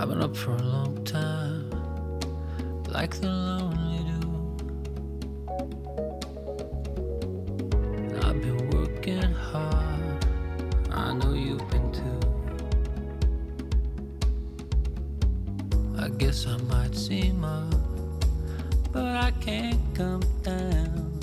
I've been up for a long time, like the lonely do. I've been working hard, I know you've been too. I guess I might seem up, but I can't come down.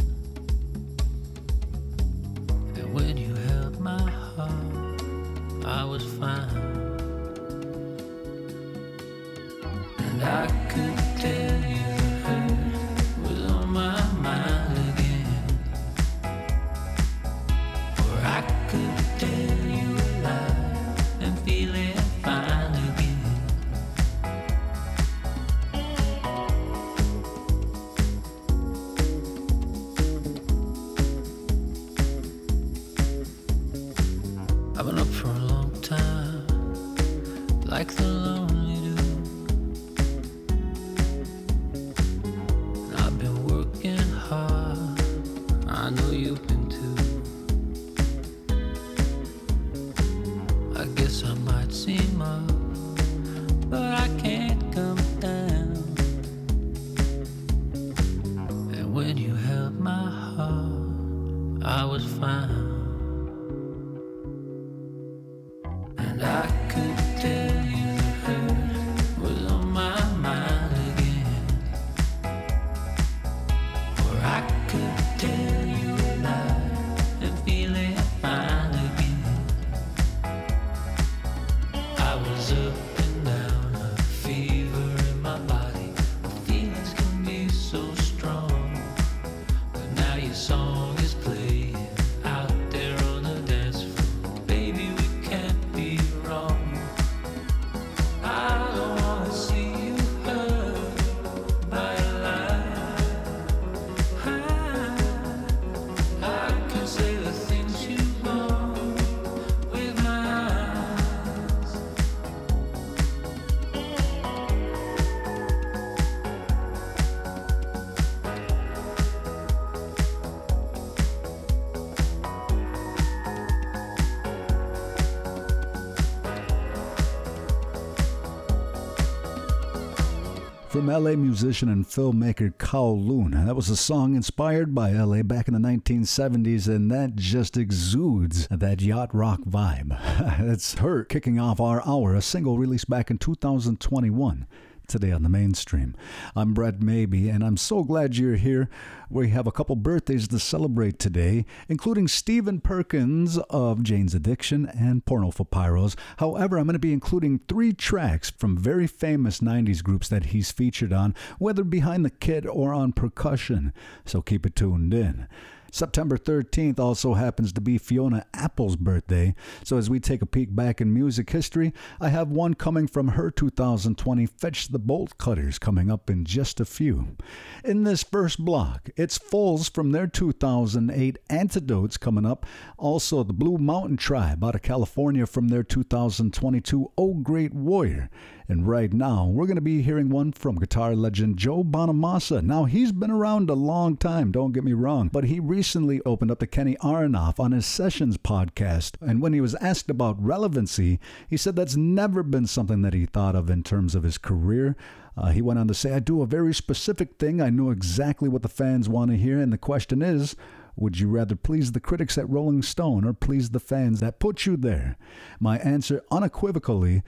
LA musician and filmmaker Kowloon. That was a song inspired by LA back in the 1970s, and that just exudes that yacht rock vibe. It's her kicking off our hour, a single released back in 2021 today on the mainstream. I'm Brett Maybe, and I'm so glad you're here. We have a couple birthdays to celebrate today, including Stephen Perkins of Jane's Addiction and Porno for Pyros. However, I'm going to be including three tracks from very famous 90s groups that he's featured on, whether behind the kit or on percussion. So keep it tuned in. September 13th also happens to be Fiona Apple's birthday. So, as we take a peek back in music history, I have one coming from her 2020 Fetch the Bolt Cutters coming up in just a few. In this first block, it's Foals from their 2008 Antidotes coming up. Also, the Blue Mountain Tribe out of California from their 2022 Oh Great Warrior. And right now, we're going to be hearing one from guitar legend Joe Bonamassa. Now, he's been around a long time, don't get me wrong, but he recently opened up to Kenny Aronoff on his Sessions podcast. And when he was asked about relevancy, he said that's never been something that he thought of in terms of his career. Uh, he went on to say, I do a very specific thing. I know exactly what the fans want to hear. And the question is, would you rather please the critics at Rolling Stone or please the fans that put you there? My answer unequivocally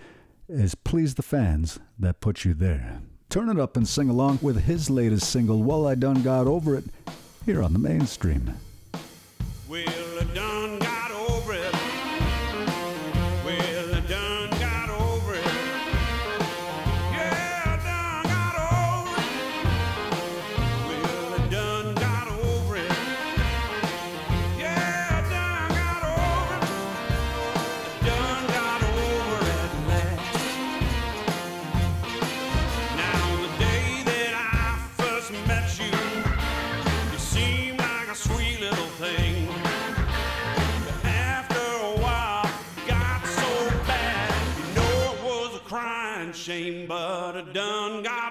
is please the fans that put you there. Turn it up and sing along with his latest single, Well I Done Got Over It, here on the mainstream. Well, shame, but I done got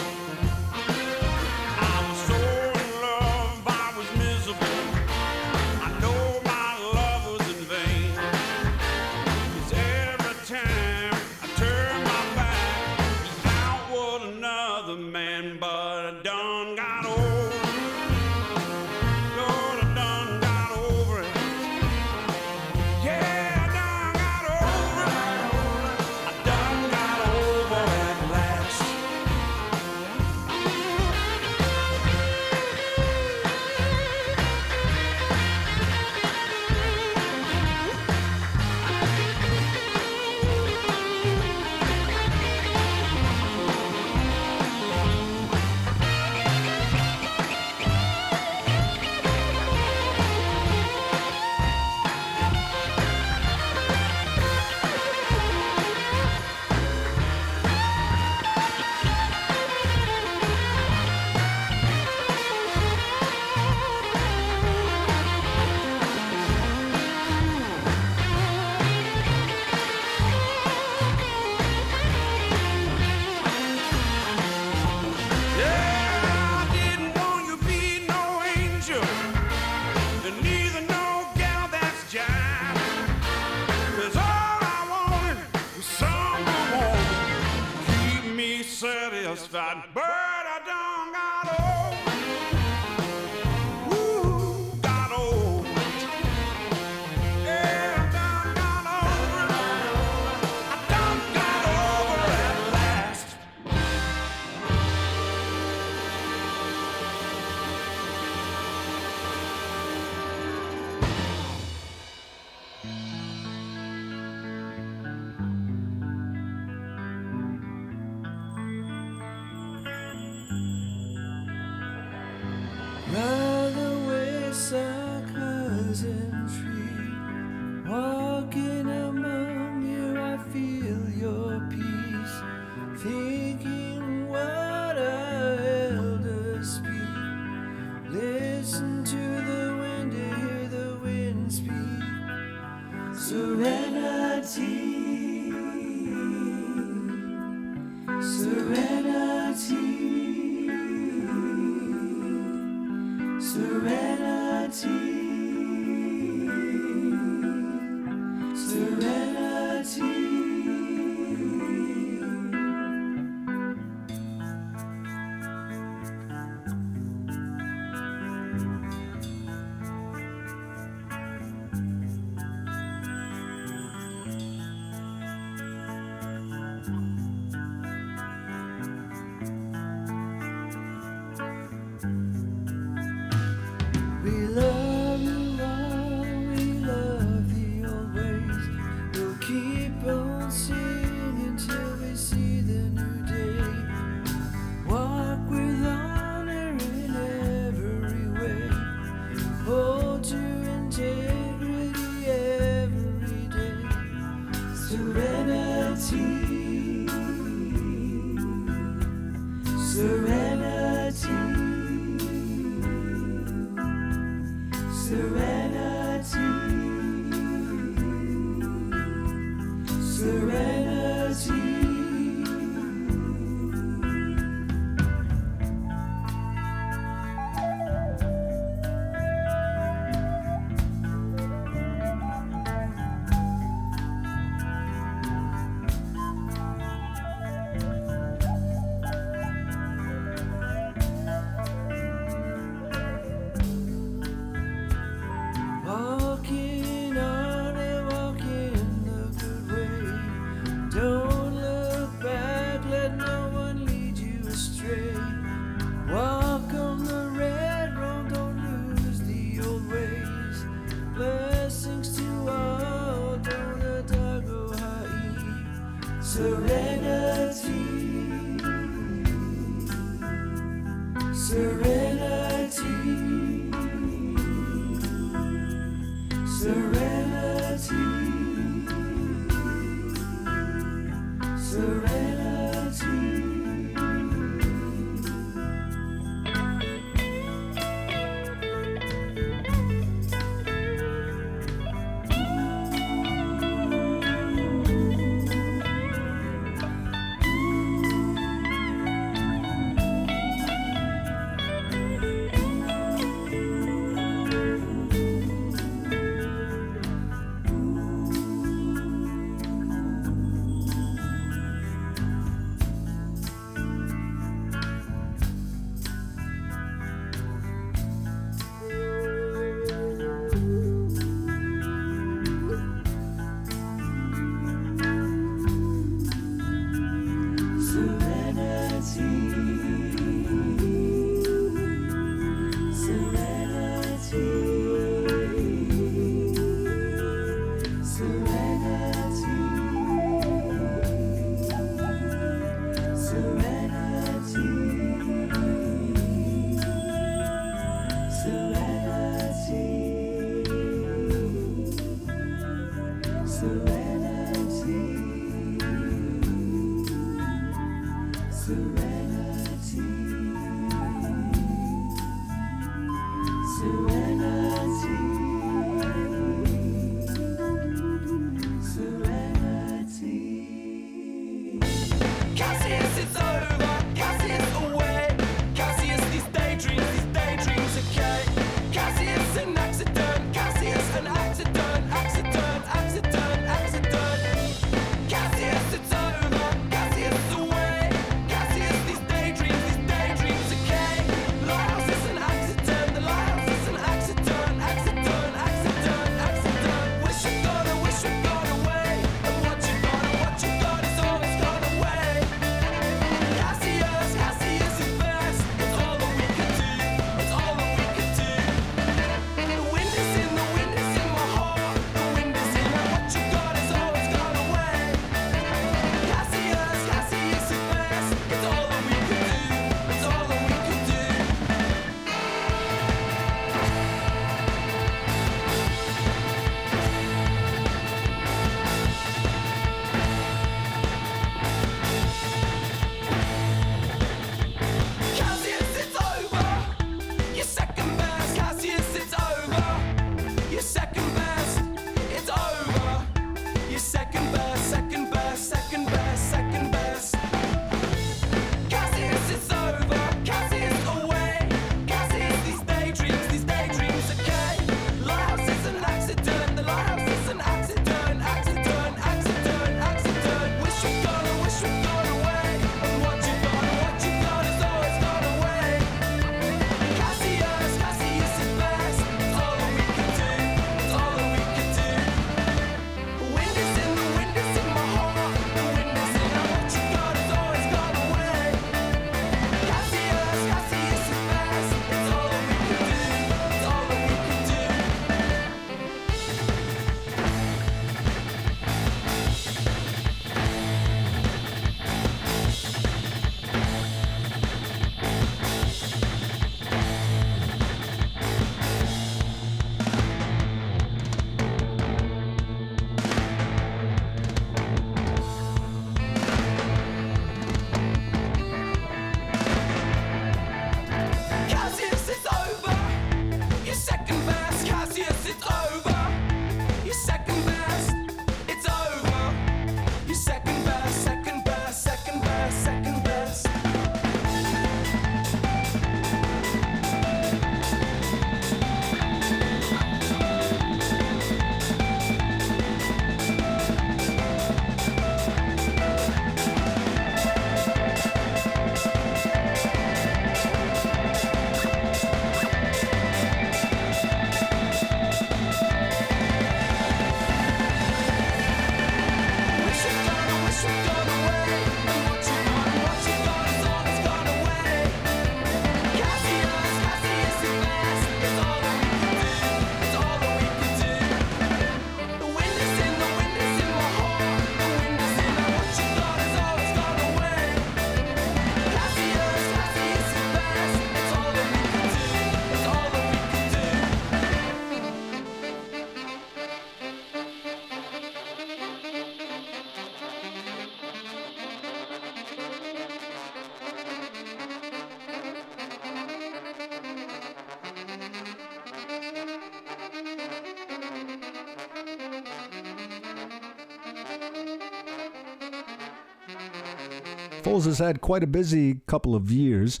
Foals has had quite a busy couple of years.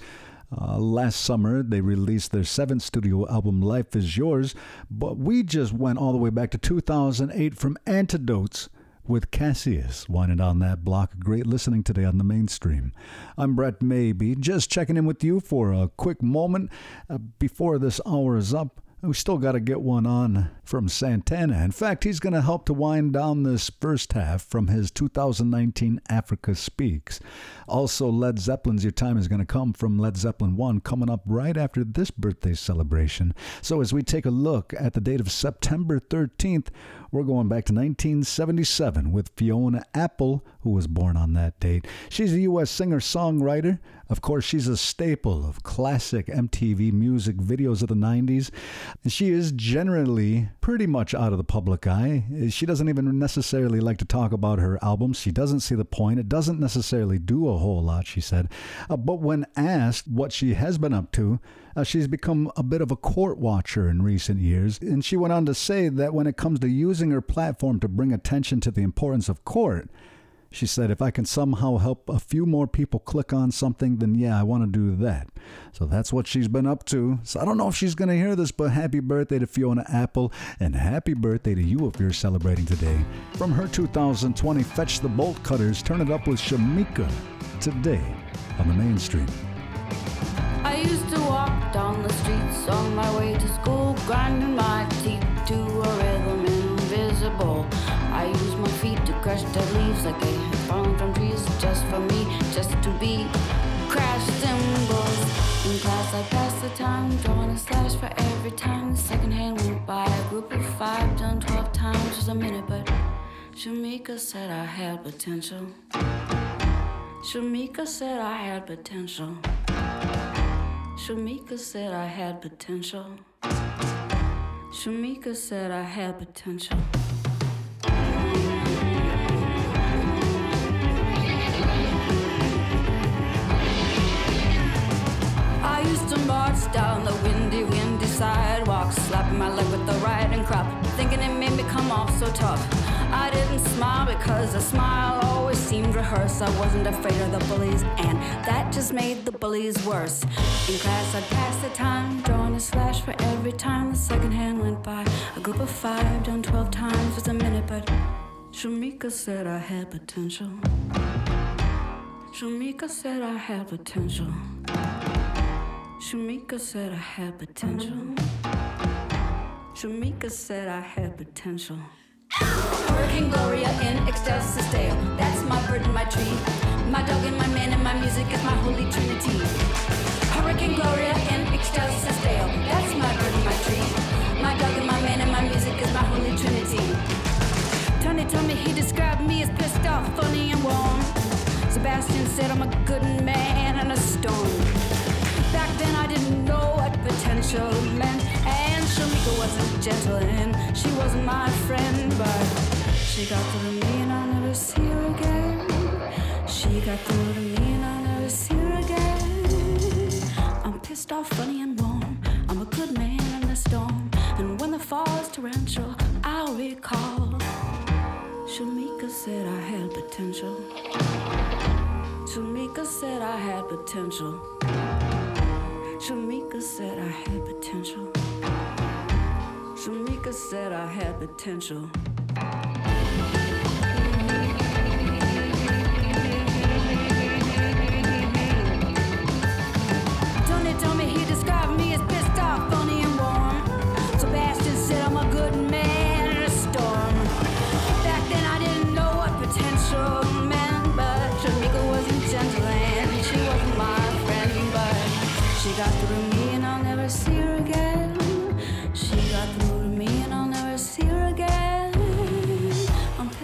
Uh, last summer, they released their seventh studio album, Life Is Yours, but we just went all the way back to 2008 from Antidotes with Cassius, winding on that block. Great listening today on the mainstream. I'm Brett Maybe, just checking in with you for a quick moment uh, before this hour is up. We still got to get one on from Santana. In fact, he's going to help to wind down this first half from his 2019 Africa Speaks. Also, Led Zeppelin's Your Time is going to come from Led Zeppelin 1 coming up right after this birthday celebration. So, as we take a look at the date of September 13th, we're going back to 1977 with Fiona Apple, who was born on that date. She's a U.S. singer songwriter. Of course, she's a staple of classic MTV music videos of the 90s. She is generally pretty much out of the public eye. She doesn't even necessarily like to talk about her albums. She doesn't see the point. It doesn't necessarily do a whole lot, she said. Uh, but when asked what she has been up to, uh, she's become a bit of a court watcher in recent years. And she went on to say that when it comes to using her platform to bring attention to the importance of court, she said, if I can somehow help a few more people click on something, then yeah, I want to do that. So that's what she's been up to. So I don't know if she's going to hear this, but happy birthday to Fiona Apple and happy birthday to you if you're celebrating today. From her 2020 Fetch the Bolt Cutters, turn it up with Shameika today on the mainstream. I used to walk down the streets on my way to school, grinding my teeth to a rhythm invisible. I used my feet to crush dead leaves like they had fallen from trees just for me, just to be crash cymbals. In class, I passed the time, drawing a slash for every time. The second hand went by. A group of five, done 12 times was a minute, but Shameika said I had potential. Shameika said I had potential. Shameika said I had potential. Shameika said I had potential. I used to march down the windy, windy sidewalk, slapping my leg with the riding crop, thinking it made me come off so tough. I didn't smile because a smile always seemed rehearsed. I wasn't afraid of the bullies, and that just made the bullies worse. In class, I'd pass the time, drawing a slash for every time the second hand went by. A group of five, done 12 times was a minute, but Shameika said I had potential. Shameika said I had potential. Shameika said I had potential. Shameika said I had potential. Hurricane Gloria in ecstasy stale. That's my bird and my tree. My dog and my man and my music is my holy trinity. Hurricane Gloria in ecstasy stale. That's my bird and my tree. My dog and my man and my music is my holy trinity. Tony told me he described me as pissed off, funny and warm. Sebastian said I'm a good man in a storm. Back then I didn't know what potential meant, and Shameika wasn't gentle and she wasn't my friend, but she got through to me and I'll never see her again. She got through to me and I'll never see her again. I'm pissed off, funny and warm. I'm a good man in the storm, and when the fall is torrential, I'll recall. Shameika said I had potential. Shameika said I had potential. Said I had potential. Shameika said I had potential.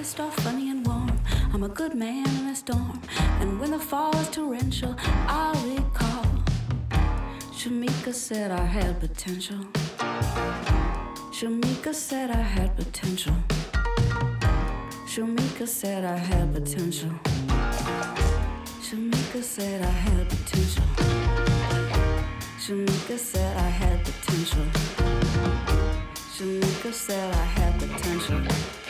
Pissed off, funny and warm. I'm a good man in a storm, and when the fall is torrential, I'll recall. Shameika said I had potential. Shameika said I had potential. Shameika said I had potential. Shameika said I had potential. Shameika said I had potential. Shameika said I had potential.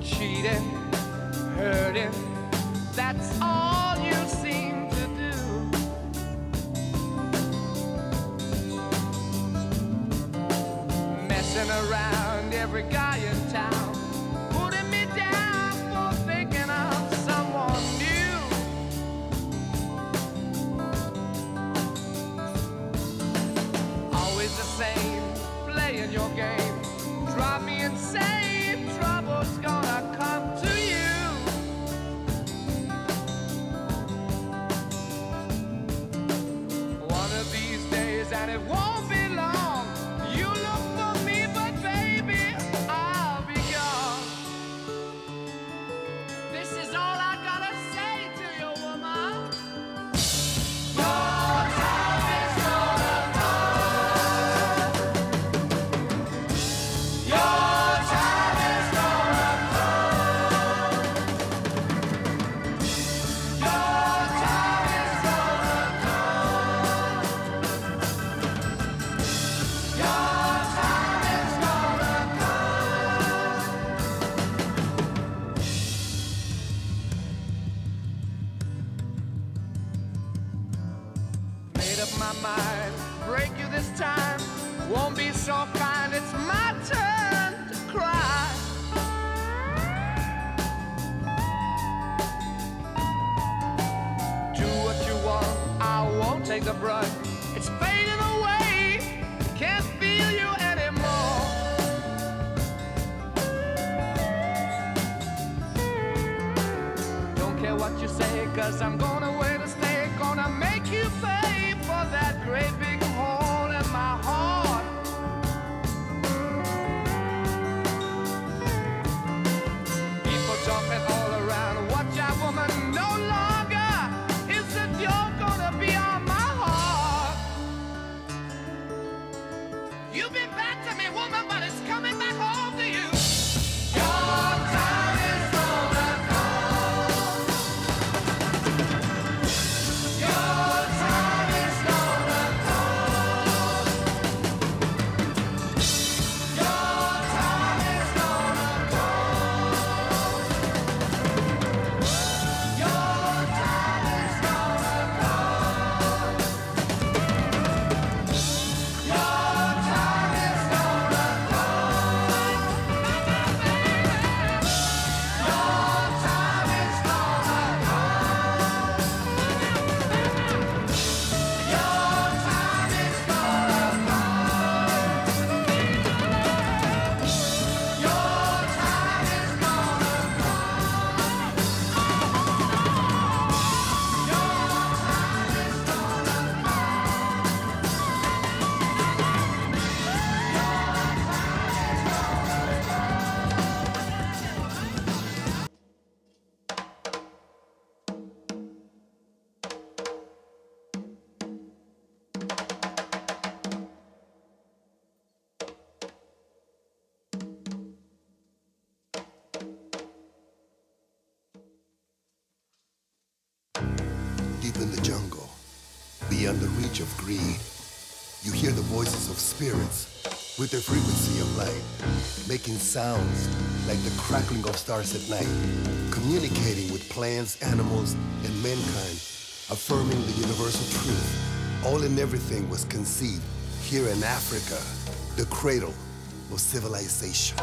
cheating, hurting. Cause I'm gonna wear the stay, gonna make you pay for that great big hole in my heart. beyond the reach of greed. You hear the voices of spirits with their frequency of light, making sounds like the crackling of stars at night, communicating with plants, animals, and mankind, affirming the universal truth. All and everything was conceived here in Africa, the cradle of civilization.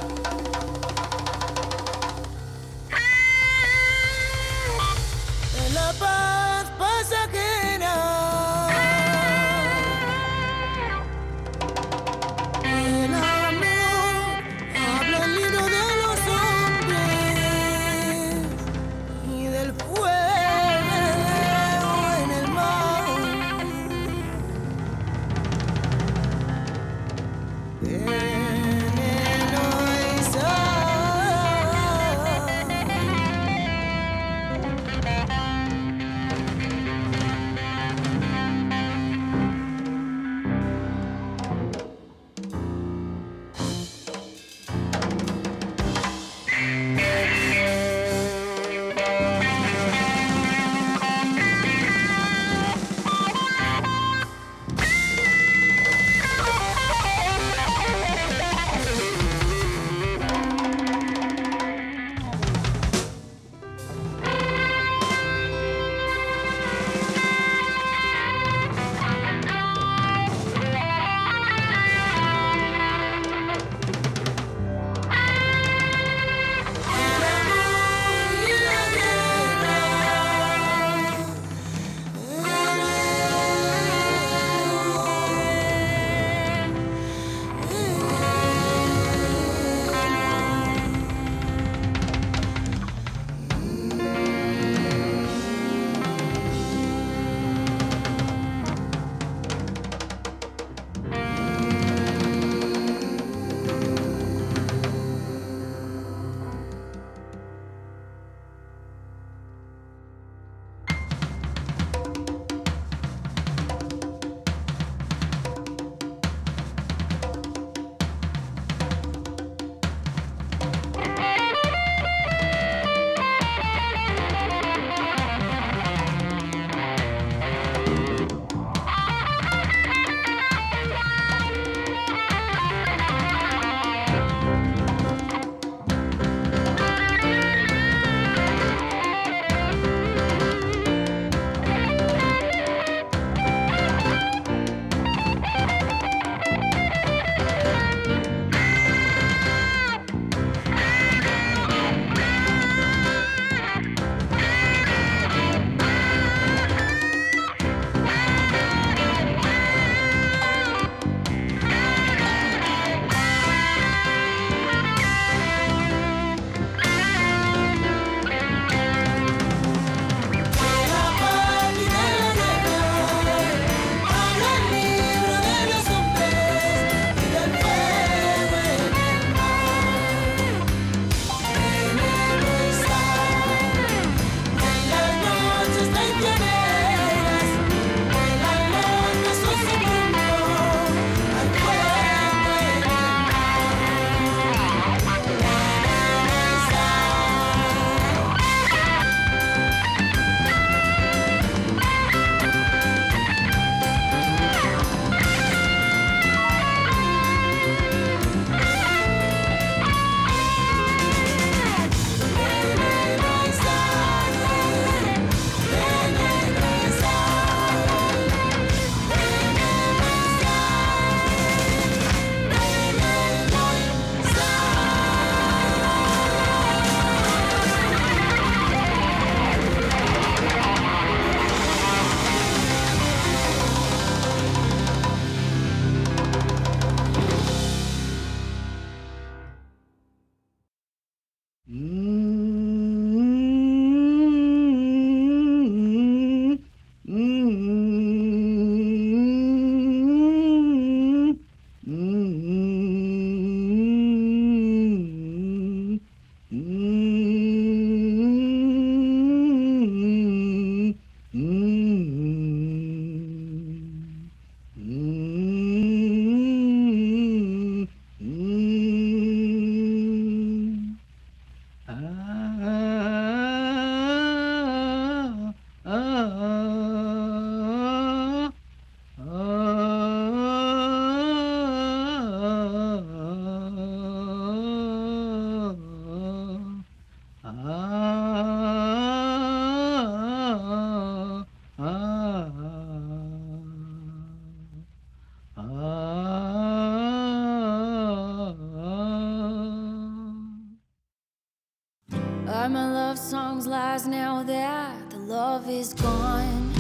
Write my love songs lies now that the love is gone.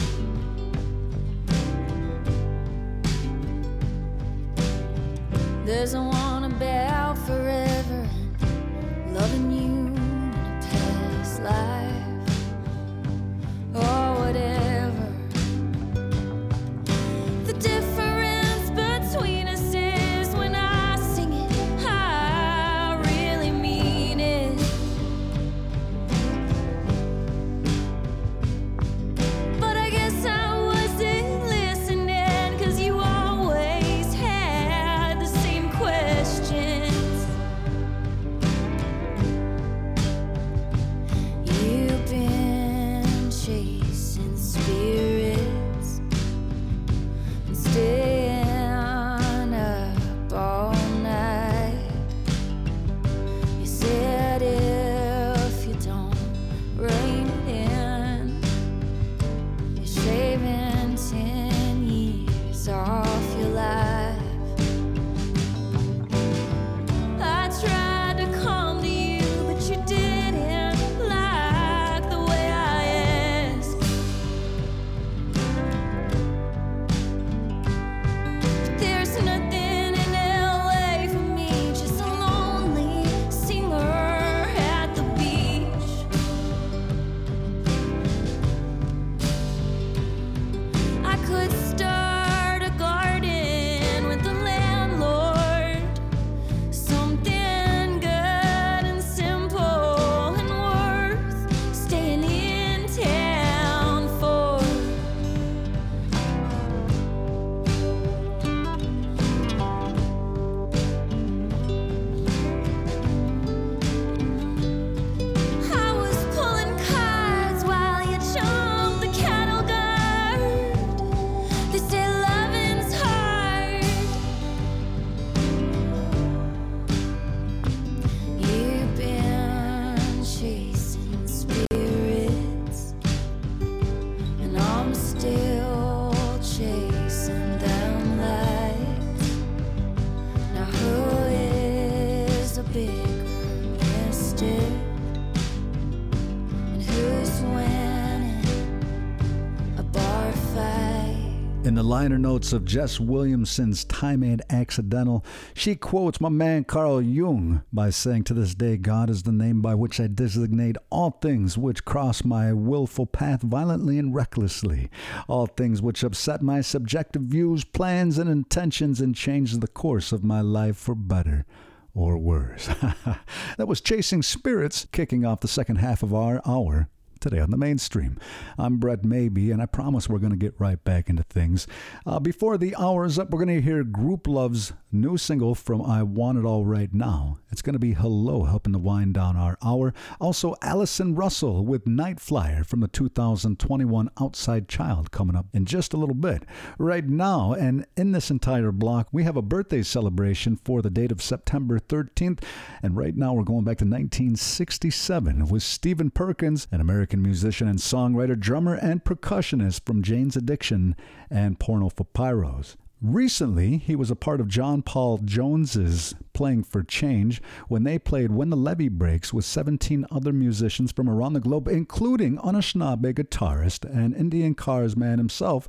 There's a one about liner notes of Jess Williamson's Time Ain't Accidental, she quotes my man Carl Jung by saying, To this day, God is the name by which I designate all things which cross my willful path violently and recklessly, all things which upset my subjective views, plans, and intentions, and change the course of my life for better or worse. that was Chasing Spirits, kicking off the second half of our hour today on the mainstream. I'm Brett Maybe, and I promise we're going to get right back into things. Uh, before the hour is up, we're going to hear GROUPLOVE's new single from I Want It All Right Now. It's going to be Hello, helping to wind down our hour. Also, Allison Russell with Nightflyer from the 2021 Outside Child coming up in just a little bit. Right now, and in this entire block, we have a birthday celebration for the date of September 13th. And right now, we're going back to 1967 with Stephen Perkins, an American musician and songwriter, drummer, and percussionist from Jane's Addiction and Porno for Pyros. Recently, he was a part of John Paul Jones's Playing for Change when they played When the Levee Breaks with 17 other musicians from around the globe, including Anishinaabe guitarist and NDN Kars man himself,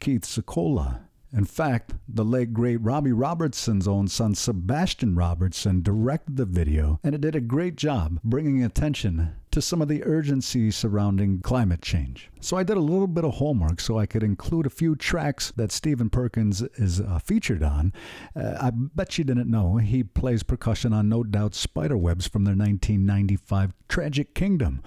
Keith Secola. In fact, the late great Robbie Robertson's own son Sebastian Robertson directed the video, and it did a great job bringing attention to some of the urgency surrounding climate change. So I did a little bit of homework so I could include a few tracks that Stephen Perkins is uh, featured on. Uh, I bet you didn't know he plays percussion on No Doubt Spiderwebs from their 1995 Tragic Kingdom.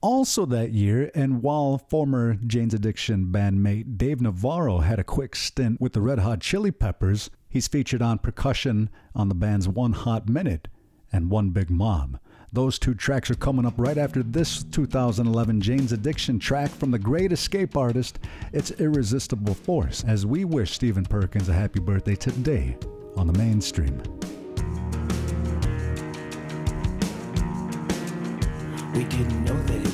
Also that year, and while former Jane's Addiction bandmate Dave Navarro had a quick stint with the Red Hot Chili Peppers, he's featured on percussion on the band's One Hot Minute and One Big Mob. Those two tracks are coming up right after this 2011 Jane's Addiction track from the great escape artist, It's Irresistible Force, as we wish Stephen Perkins a happy birthday today on the mainstream. We didn't know that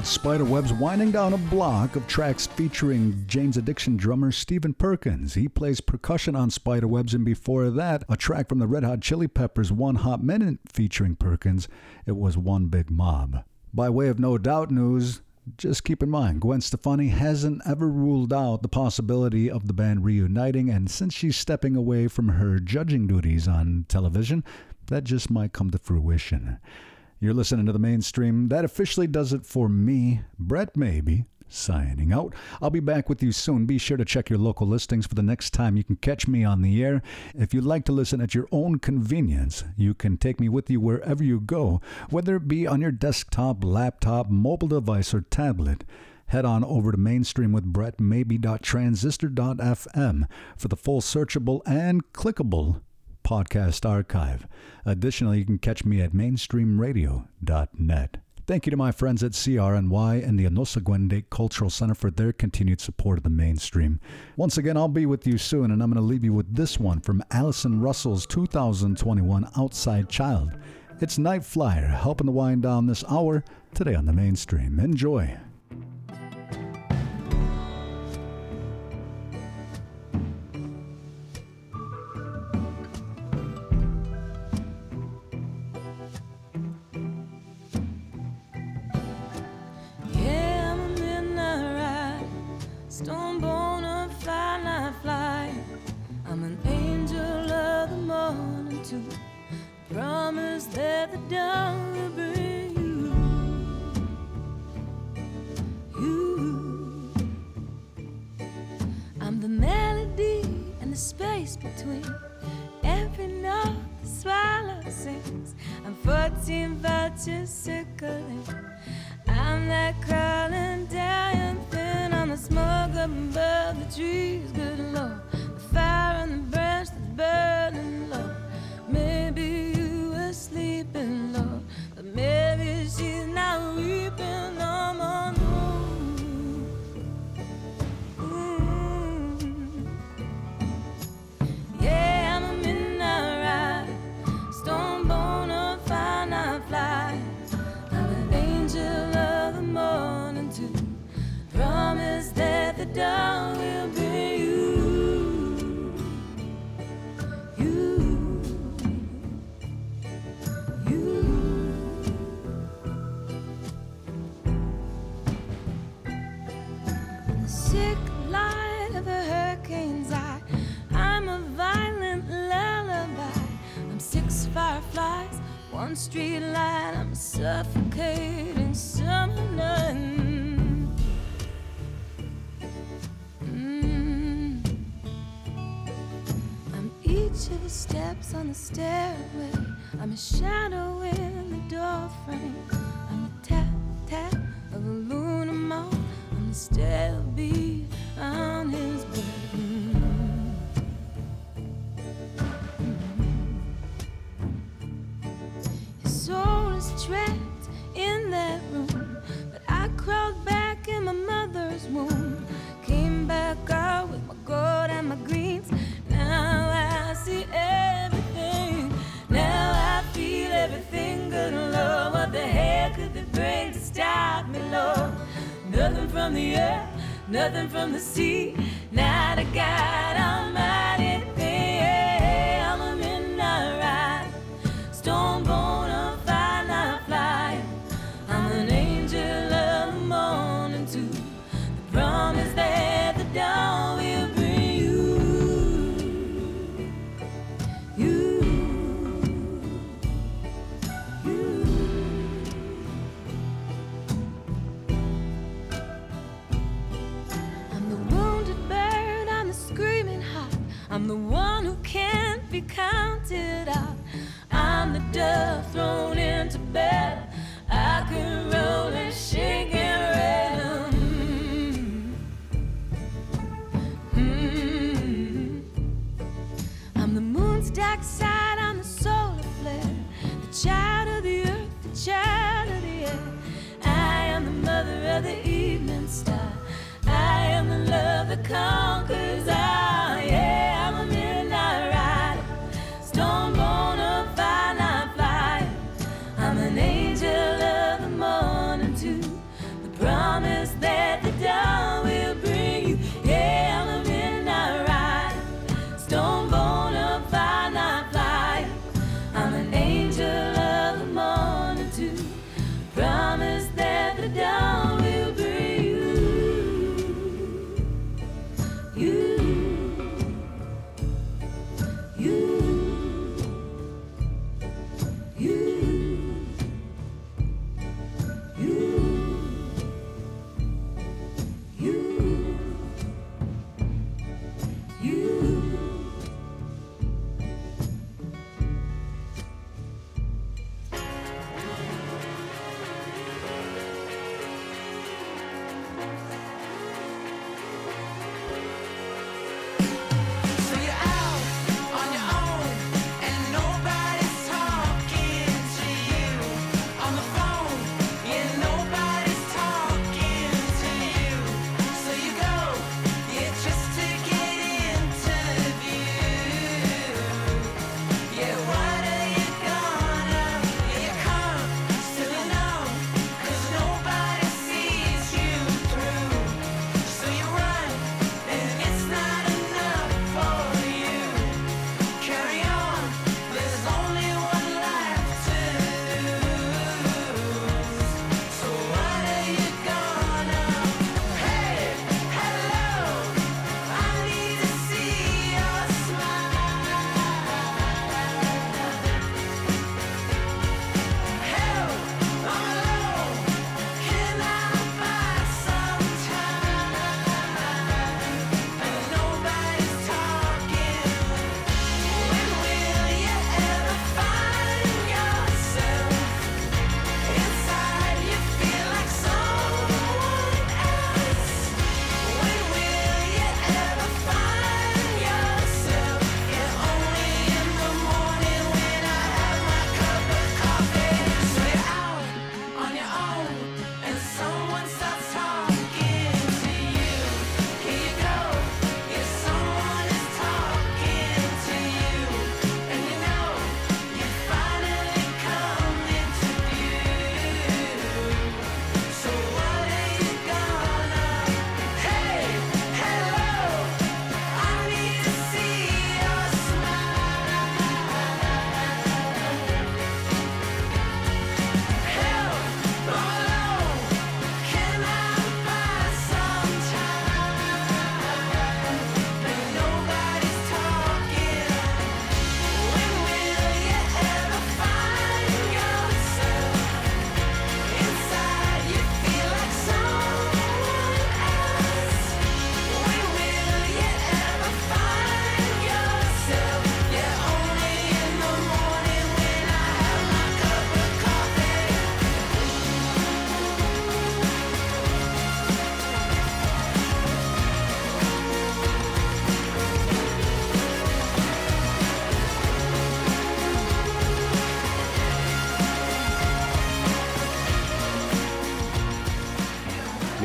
Doubt Spiderweb's winding down a block of tracks featuring Jane's Addiction drummer Stephen Perkins. He plays percussion on Spiderwebs, and before that, a track from the Red Hot Chili Peppers' One Hot Minute featuring Perkins. It was One Big Mob. By way of No Doubt news, just keep in mind, Gwen Stefani hasn't ever ruled out the possibility of the band reuniting, and since she's stepping away from her judging duties on television, that just might come to fruition. You're listening to the mainstream. That officially does it for me, Brett Maybe, signing out. I'll be back with you soon. Be sure to check your local listings for the next time you can catch me on the air. If you'd like to listen at your own convenience, you can take me with you wherever you go, whether it be on your desktop, laptop, mobile device, or tablet head on over to mainstream with mainstreamwithbrettmaybe.transistor.fm for the full searchable and clickable podcast archive. Additionally, you can catch me at mainstreamradio.net. Thank you to my friends at CRNY and the Anosaguende Cultural Center for their continued support of the mainstream. Once again, I'll be with you soon, and I'm going to leave you with this one from Allison Russell's 2021 Outside Child. It's Nightflyer, helping to wind down this hour today on the mainstream. Enjoy. On the stairway. I'm a shadow in the doorframe. I'm the tap tap of a lunar moth. I'm the stale beat on his bed. Mm. His soul is trapped from the earth, nothing from the sea. Not a God Almighty love